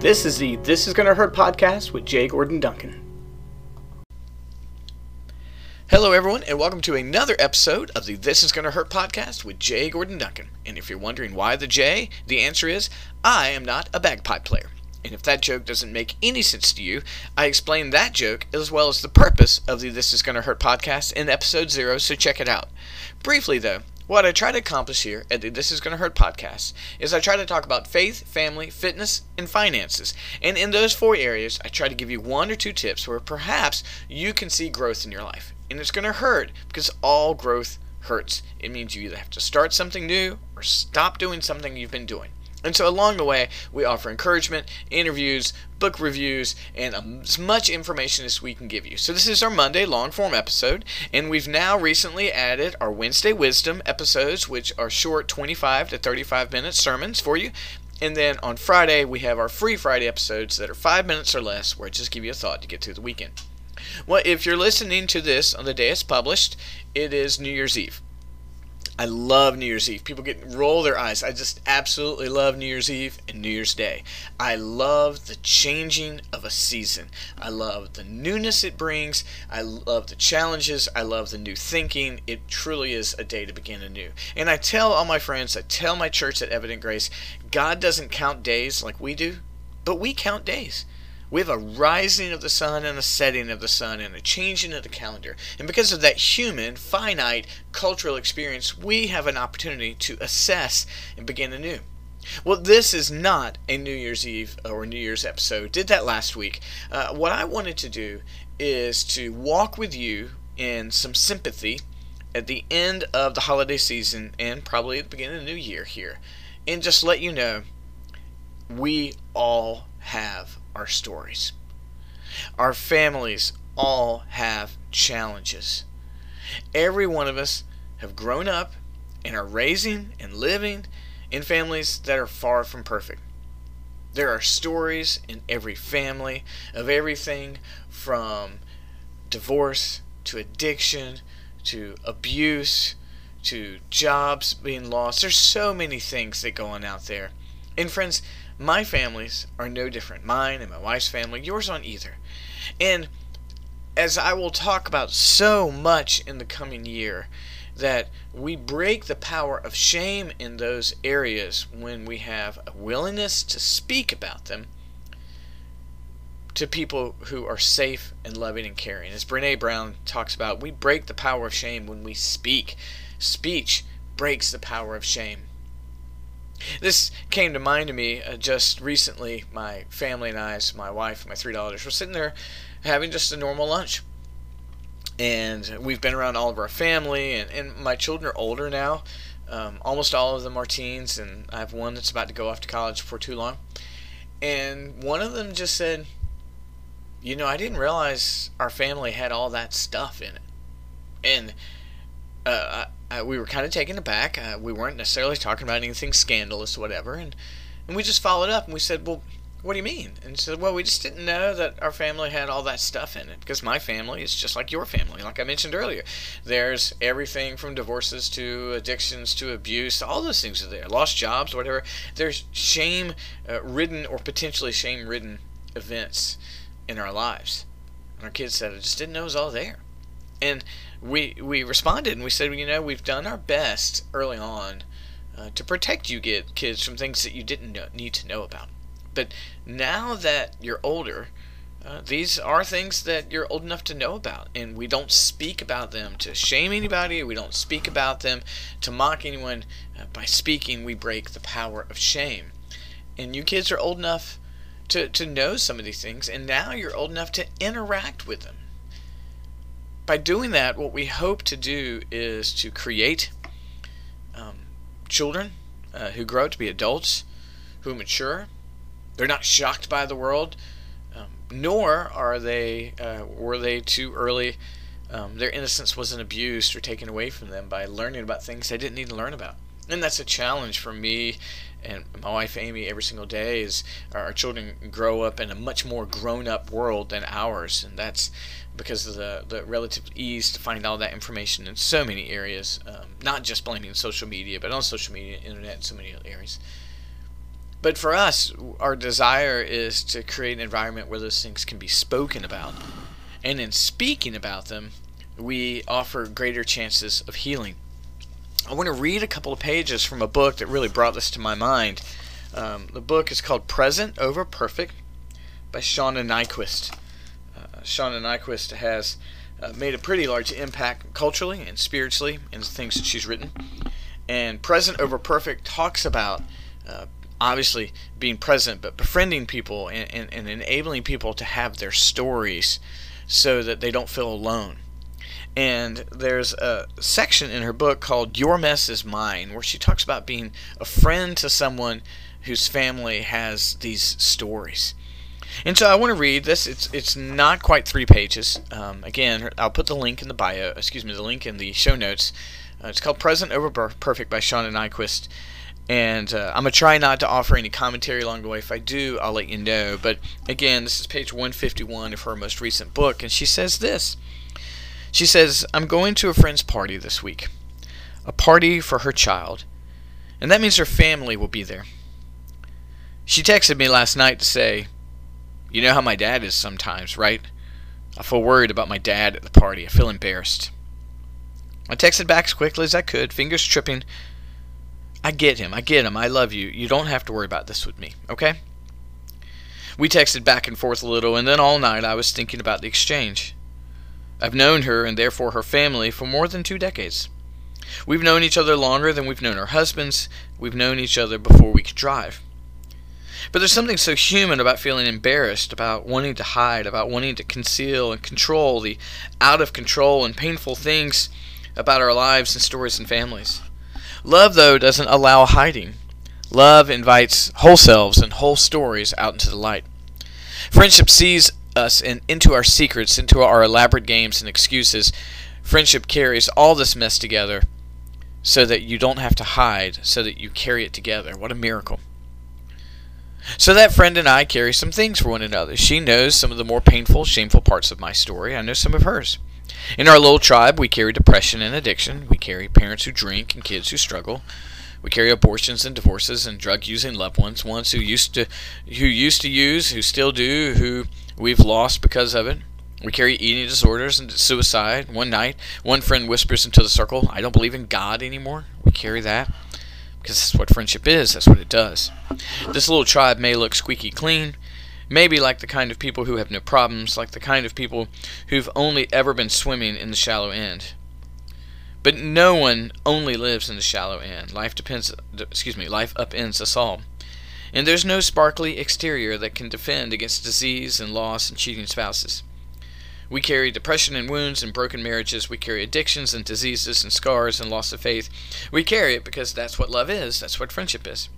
This is the This Is Gonna Hurt podcast with Jay Gordon Duncan. Hello, everyone, and welcome to another episode of the This Is Gonna Hurt podcast with Jay Gordon Duncan. And if you're wondering why the J, the answer is I am not a bagpipe player. And if that joke doesn't make any sense to you, I explain that joke as well as the purpose of the This Is Gonna Hurt podcast in episode zero, so check it out. Briefly, though, what I try to accomplish here at the This Is Gonna Hurt podcast is I try to talk about faith, family, fitness, and finances. And in those four areas, I try to give you one or two tips where perhaps you can see growth in your life. And it's gonna hurt because all growth hurts. It means you either have to start something new or stop doing something you've been doing. And so along the way, we offer encouragement, interviews, book reviews, and um, as much information as we can give you. So this is our Monday long form episode, and we've now recently added our Wednesday Wisdom episodes, which are short 25 to 35 minute sermons for you. And then on Friday, we have our free Friday episodes that are five minutes or less, where I just give you a thought to get through the weekend. Well, if you're listening to this on the day it's published, it is New Year's Eve. I love New Year's Eve. People get roll their eyes. I just absolutely love New Year's Eve and New Year's Day. I love the changing of a season. I love the newness it brings. I love the challenges. I love the new thinking. It truly is a day to begin anew. And I tell all my friends, I tell my church at Evident Grace, God doesn't count days like we do, but we count days. We have a rising of the sun and a setting of the sun and a changing of the calendar. And because of that human, finite, cultural experience, we have an opportunity to assess and begin anew. Well, this is not a New Year's Eve or New Year's episode. Did that last week. Uh, what I wanted to do is to walk with you in some sympathy at the end of the holiday season and probably at the beginning of the new year here, and just let you know we all have our stories. Our families all have challenges. Every one of us have grown up and are raising and living in families that are far from perfect. There are stories in every family of everything from divorce to addiction to abuse to jobs being lost. There's so many things that go on out there. And friends, my families are no different. Mine and my wife's family, yours on either. And as I will talk about so much in the coming year, that we break the power of shame in those areas when we have a willingness to speak about them to people who are safe and loving and caring. As Brene Brown talks about, we break the power of shame when we speak. Speech breaks the power of shame. This came to mind to me uh, just recently. My family and I, so my wife and my three daughters, were sitting there having just a normal lunch. And we've been around all of our family, and, and my children are older now. Um, almost all of them are teens, and I have one that's about to go off to college for too long. And one of them just said, You know, I didn't realize our family had all that stuff in it. And uh, uh, we were kind of taken aback. Uh, we weren't necessarily talking about anything scandalous, or whatever, and and we just followed up and we said, well, what do you mean? And said, well, we just didn't know that our family had all that stuff in it because my family is just like your family, like I mentioned earlier. There's everything from divorces to addictions to abuse, all those things are there. Lost jobs, whatever. There's shame-ridden uh, or potentially shame-ridden events in our lives. And our kids said, I just didn't know it was all there. And we we responded and we said, you know, we've done our best early on uh, to protect you get kids from things that you didn't know, need to know about. But now that you're older, uh, these are things that you're old enough to know about, and we don't speak about them to shame anybody. We don't speak about them to mock anyone. Uh, by speaking, we break the power of shame. And you kids are old enough to, to know some of these things, and now you're old enough to interact with them by doing that, what we hope to do is to create um, children uh, who grow up to be adults, who mature. They're not shocked by the world, um, nor are they uh, were they too early. Um, their innocence wasn't abused or taken away from them by learning about things they didn't need to learn about. And that's a challenge for me and my wife Amy every single day is our children grow up in a much more grown up world than ours and that's because of the, the relative ease to find all that information in so many areas, um, not just blaming social media, but on social media, internet, and so many other areas. but for us, our desire is to create an environment where those things can be spoken about. And in speaking about them, we offer greater chances of healing. I want to read a couple of pages from a book that really brought this to my mind. Um, the book is called Present Over Perfect by Shauna Niequist. Uh, Shauna Niequist has uh, made a pretty large impact culturally and spiritually in the things that she's written. And Present Over Perfect talks about uh, obviously being present, but befriending people and, and, and enabling people to have their stories so that they don't feel alone. And there's a section in her book called Your Mess is Mine, where she talks about being a friend to someone whose family has these stories. And so I want to read this. It's it's not quite three pages. Um, again, I'll put the link in the bio. Excuse me, the link in the show notes. Uh, it's called "Present Over Perfect" by Shauna Niequist, and uh, I'm gonna try not to offer any commentary along the way. If I do, I'll let you know. But again, this is page 151 of her most recent book, and she says this. She says, "I'm going to a friend's party this week, a party for her child, and that means her family will be there." She texted me last night to say, "You know how my dad is sometimes, right? I feel worried about my dad at the party. I feel embarrassed." I texted back as quickly as I could, fingers tripping I get him. I get him. I love you. You don't have to worry about this with me, okay? We texted back and forth a little, and then all night I was thinking about the exchange. I've known her, and therefore her family, for more than two decades. We've known each other longer than we've known our husbands. We've known each other before we could drive. But there's something so human about feeling embarrassed, about wanting to hide, about wanting to conceal and control the out of control and painful things about our lives and stories and families. Love, though, doesn't allow hiding. Love invites whole selves and whole stories out into the light. Friendship sees us in, into our secrets, into our elaborate games and excuses. Friendship carries all this mess together so that you don't have to hide, so that you carry it together. What a miracle. So that friend and I carry some things for one another. She knows some of the more painful, shameful parts of my story. I know some of hers. In our little tribe, we carry depression and addiction. We carry parents who drink and kids who struggle. We carry abortions and divorces and drug using loved ones, ones who used to who used to use, who still do, who we've lost because of it. We carry eating disorders and suicide. One night, one friend whispers into the circle, I don't believe in God anymore. We carry that because that's what friendship is. That's what it does. This little tribe may look squeaky clean, Maybe like the kind of people who have no problems, like the kind of people who've only ever been swimming in the shallow end. But no one only lives in the shallow end. Life depends excuse me, life upends us all. And there's no sparkly exterior that can defend against disease and loss and cheating spouses. We carry depression and wounds and broken marriages. We carry addictions and diseases and scars and loss of faith. We carry it because that's what love is. That's what friendship is.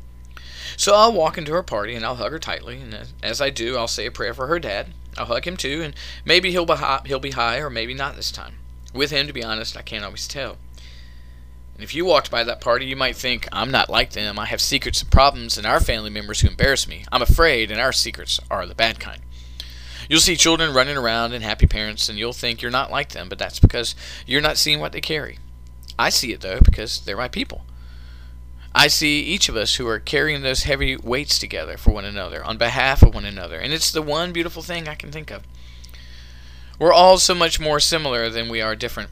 So I'll walk into her party and I'll hug her tightly, and as I do, I'll say a prayer for her dad. I'll hug him too, and maybe he'll be high, he'll be high, or maybe not this time. With him, to be honest, I can't always tell. And if you walked by that party, you might think, I'm not like them. I have secrets and problems, and our family members who embarrass me. I'm afraid, and our secrets are the bad kind. You'll see children running around and happy parents, and you'll think you're not like them, but that's because you're not seeing what they carry. I see it, though, because they're my people. I see each of us who are carrying those heavy weights together for one another, on behalf of one another, and it's the one beautiful thing I can think of. We're all so much more similar than we are different.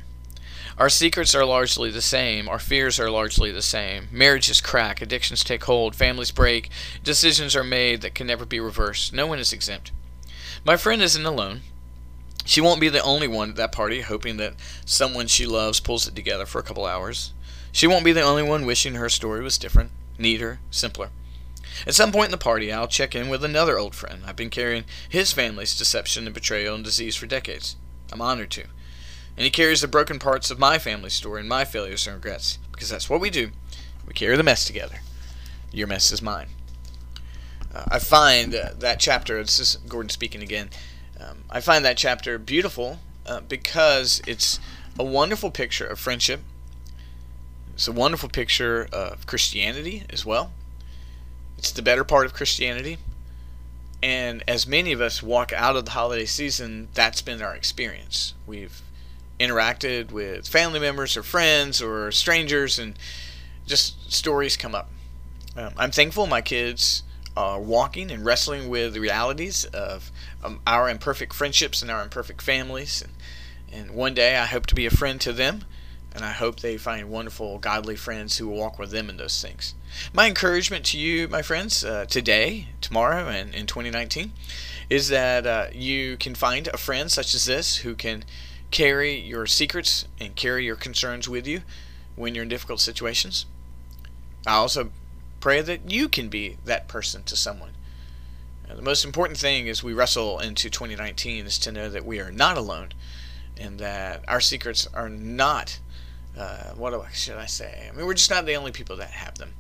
Our secrets are largely the same, our fears are largely the same. Marriages crack, addictions take hold, families break, decisions are made that can never be reversed. No one is exempt. My friend isn't alone. She won't be the only one at that party hoping that someone she loves pulls it together for a couple hours. She won't be the only one wishing her story was different, neater, simpler. At some point in the party, I'll check in with another old friend. I've been carrying his family's deception and betrayal and disease for decades. I'm honored to. And he carries the broken parts of my family story and my failures and regrets. Because that's what we do. We carry the mess together. Your mess is mine. Uh, I find uh, that chapter, this is Gordon speaking again, um, I find that chapter beautiful uh, because it's a wonderful picture of friendship it's a wonderful picture of Christianity as well. It's the better part of Christianity. And as many of us walk out of the holiday season, that's been our experience. We've interacted with family members or friends or strangers, and just stories come up. Um, I'm thankful my kids are walking and wrestling with the realities of um, our imperfect friendships and our imperfect families. And, and one day I hope to be a friend to them, and I hope they find wonderful, godly friends who will walk with them in those things. My encouragement to you, my friends, uh, today, tomorrow, and in 2019 is that uh, you can find a friend such as this who can carry your secrets and carry your concerns with you when you're in difficult situations. I also pray that you can be that person to someone. Now, the most important thing as we wrestle into 2019 is to know that we are not alone and that our secrets are not, uh, what should I say? I mean, we're just not the only people that have them.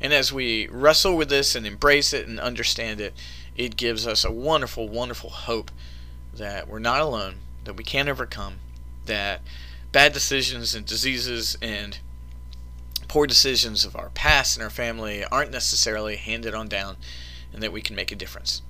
And as we wrestle with this and embrace it and understand it, it gives us a wonderful, wonderful hope that we're not alone, that we can't overcome, that bad decisions and diseases and poor decisions of our past and our family aren't necessarily handed on down, and that we can make a difference.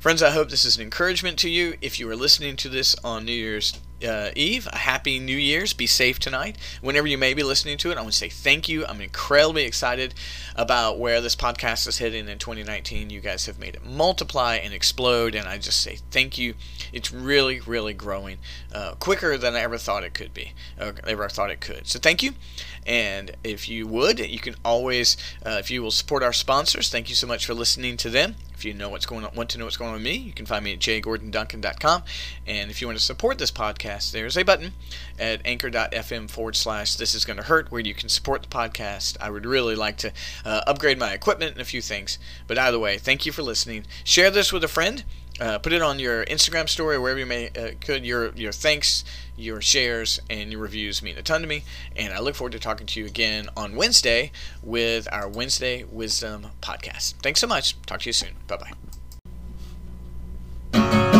Friends, I hope this is an encouragement to you. If you are listening to this on New Year's uh, Eve, a happy New Year's. Be safe tonight. Whenever you may be listening to it, I want to say thank you. I'm incredibly excited about where this podcast is heading in 2019. You guys have made it multiply and explode, and I just say thank you. It's really, really growing uh, quicker than I ever thought it could be, uh, ever thought it could. So thank you. And if you would, you can always, uh, if you will support our sponsors, thank you so much for listening to them. If you know what's going on, want to know what's going on with me, you can find me at jgordonduncan.com. And if you want to support this podcast, there's a button at anchor.fm forward slash this is going to hurt where you can support the podcast. I would really like to uh, upgrade my equipment and a few things. But either way, thank you for listening. Share this with a friend uh, put it on your Instagram story, wherever you may uh, could. Your your thanks, your shares, and your reviews mean a ton to me. And I look forward to talking to you again on Wednesday with our Wednesday Wisdom podcast. Thanks so much. Talk to you soon. Bye bye.